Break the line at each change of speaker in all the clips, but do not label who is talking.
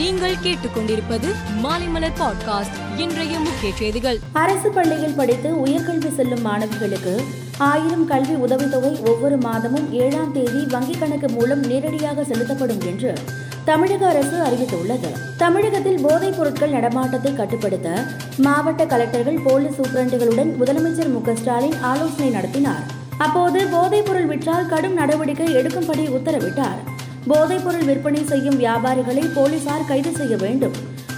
நீங்கள் கேட்டுக்கொண்டிருப்பது மாலைமலர் பாட்காஸ்ட் இன்றைய முக்கிய செய்திகள் அரசு பள்ளியில் படித்து உயர்கல்வி செல்லும் மாணவிகளுக்கு ஆயிரம் கல்வி உதவித்தொகை ஒவ்வொரு மாதமும் ஏழாம் தேதி வங்கிக் கணக்கு மூலம் நேரடியாக செலுத்தப்படும் என்று தமிழக அரசு அறிவித்துள்ளது தமிழகத்தில் போதைப் பொருட்கள் நடமாட்டத்தை கட்டுப்படுத்த மாவட்ட கலெக்டர்கள் போலீஸ் சூப்பரண்டுகளுடன் முதலமைச்சர் மு ஸ்டாலின் ஆலோசனை நடத்தினார் அப்போது போதைப் பொருள் விற்றால் கடும் நடவடிக்கை எடுக்கும்படி உத்தரவிட்டார் போதைப்பொருள் விற்பனை செய்யும் வியாபாரிகளை போலீசார் கைது செய்ய வேண்டும்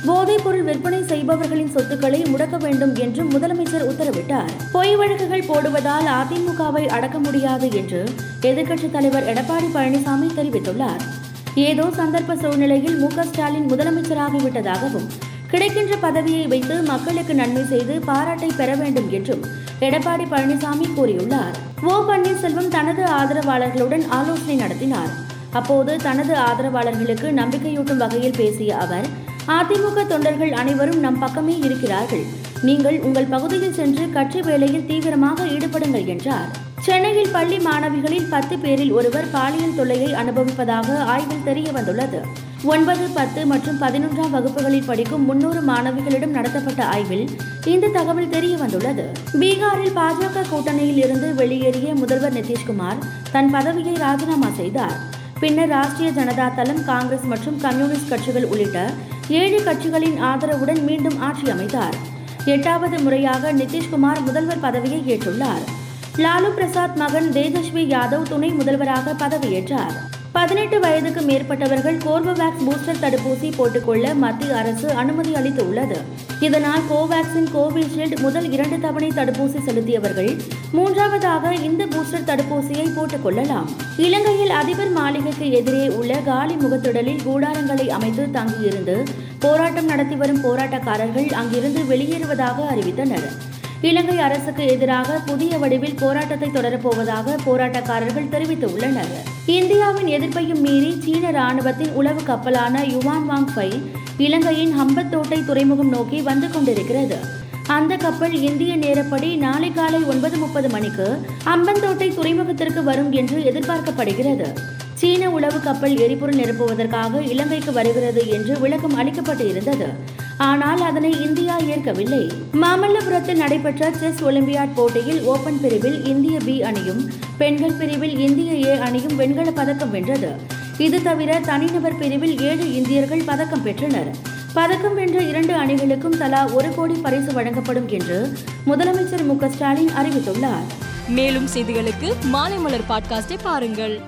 போதைப்பொருள் விற்பனை செய்பவர்களின் சொத்துக்களை முடக்க வேண்டும் என்று முதலமைச்சர் உத்தரவிட்டார் பொய் வழக்குகள் போடுவதால் அதிமுகவை அடக்க முடியாது என்று எதிர்க்கட்சித் தலைவர் எடப்பாடி பழனிசாமி தெரிவித்துள்ளார் ஏதோ சந்தர்ப்ப சூழ்நிலையில் மு ஸ்டாலின் முதலமைச்சராகிவிட்டதாகவும் கிடைக்கின்ற பதவியை வைத்து மக்களுக்கு நன்மை செய்து பாராட்டை பெற வேண்டும் என்றும் எடப்பாடி பழனிசாமி கூறியுள்ளார் ஓ பன்னீர்செல்வம் தனது ஆதரவாளர்களுடன் ஆலோசனை நடத்தினார் அப்போது தனது ஆதரவாளர்களுக்கு நம்பிக்கையூட்டும் வகையில் பேசிய அவர் அதிமுக தொண்டர்கள் அனைவரும் நம் பக்கமே இருக்கிறார்கள் நீங்கள் உங்கள் பகுதியில் சென்று கட்சி வேலையில் தீவிரமாக ஈடுபடுங்கள் என்றார் சென்னையில் பள்ளி மாணவிகளில் பத்து பேரில் ஒருவர் பாலியல் தொல்லையை அனுபவிப்பதாக ஆய்வில் தெரிய வந்துள்ளது ஒன்பது பத்து மற்றும் பதினொன்றாம் வகுப்புகளில் படிக்கும் முன்னூறு மாணவிகளிடம் நடத்தப்பட்ட ஆய்வில் இந்த தகவல் தெரிய வந்துள்ளது பீகாரில் பாஜக கூட்டணியில் இருந்து வெளியேறிய முதல்வர் நிதிஷ்குமார் தன் பதவியை ராஜினாமா செய்தார் பின்னர் ராஷ்டிரிய ஜனதா தளம் காங்கிரஸ் மற்றும் கம்யூனிஸ்ட் கட்சிகள் உள்ளிட்ட ஏழு கட்சிகளின் ஆதரவுடன் மீண்டும் ஆட்சி அமைத்தார் எட்டாவது முறையாக நிதிஷ்குமார் முதல்வர் பதவியை ஏற்றுள்ளார் லாலு பிரசாத் மகன் தேஜஸ்வி யாதவ் துணை முதல்வராக பதவியேற்றார் பதினெட்டு வயதுக்கு மேற்பட்டவர்கள் கோர்பவேக்ஸ் பூஸ்டர் தடுப்பூசி போட்டுக்கொள்ள மத்திய அரசு அனுமதி அளித்துள்ளது இதனால் கோவேக்சின் கோவிஷீல்டு முதல் இரண்டு தவணை தடுப்பூசி செலுத்தியவர்கள் மூன்றாவதாக இந்த பூஸ்டர் தடுப்பூசியை போட்டுக்கொள்ளலாம் இலங்கையில் அதிபர் மாளிகைக்கு எதிரே உள்ள காலி முகத்துடலில் கூடாரங்களை அமைத்து தங்கியிருந்து போராட்டம் நடத்தி வரும் போராட்டக்காரர்கள் அங்கிருந்து வெளியேறுவதாக அறிவித்தனர் இலங்கை அரசுக்கு எதிராக புதிய வடிவில் போராட்டத்தை தொடரப்போவதாக போராட்டக்காரர்கள் தெரிவித்துள்ளனர் இந்தியாவின் எதிர்ப்பையும் மீறி சீன ராணுவத்தின் உளவு கப்பலான யுவான் வாங் பை இலங்கையின் ஹம்பத்தோட்டை துறைமுகம் நோக்கி வந்து கொண்டிருக்கிறது அந்த கப்பல் இந்திய நேரப்படி நாளை காலை ஒன்பது முப்பது மணிக்கு அம்பந்தோட்டை துறைமுகத்திற்கு வரும் என்று எதிர்பார்க்கப்படுகிறது சீன உளவு கப்பல் எரிபொருள் நிரப்புவதற்காக இலங்கைக்கு வருகிறது என்று விளக்கம் அளிக்கப்பட்டு இருந்தது ஆனால் அதனை இந்தியா ஏற்கவில்லை மாமல்லபுரத்தில் நடைபெற்ற செஸ் ஒலிம்பியாட் போட்டியில் ஓபன் பிரிவில் இந்திய பி அணியும் பெண்கள் பிரிவில் இந்திய ஏ அணியும் வெண்கல பதக்கம் வென்றது இது தவிர தனிநபர் பிரிவில் ஏழு இந்தியர்கள் பதக்கம் பெற்றனர் பதக்கம் வென்ற இரண்டு அணிகளுக்கும் தலா ஒரு கோடி பரிசு வழங்கப்படும் என்று முதலமைச்சர் மு ஸ்டாலின் அறிவித்துள்ளார் மேலும் செய்திகளுக்கு மாலை மலர் பாட்காஸ்டை பாருங்கள்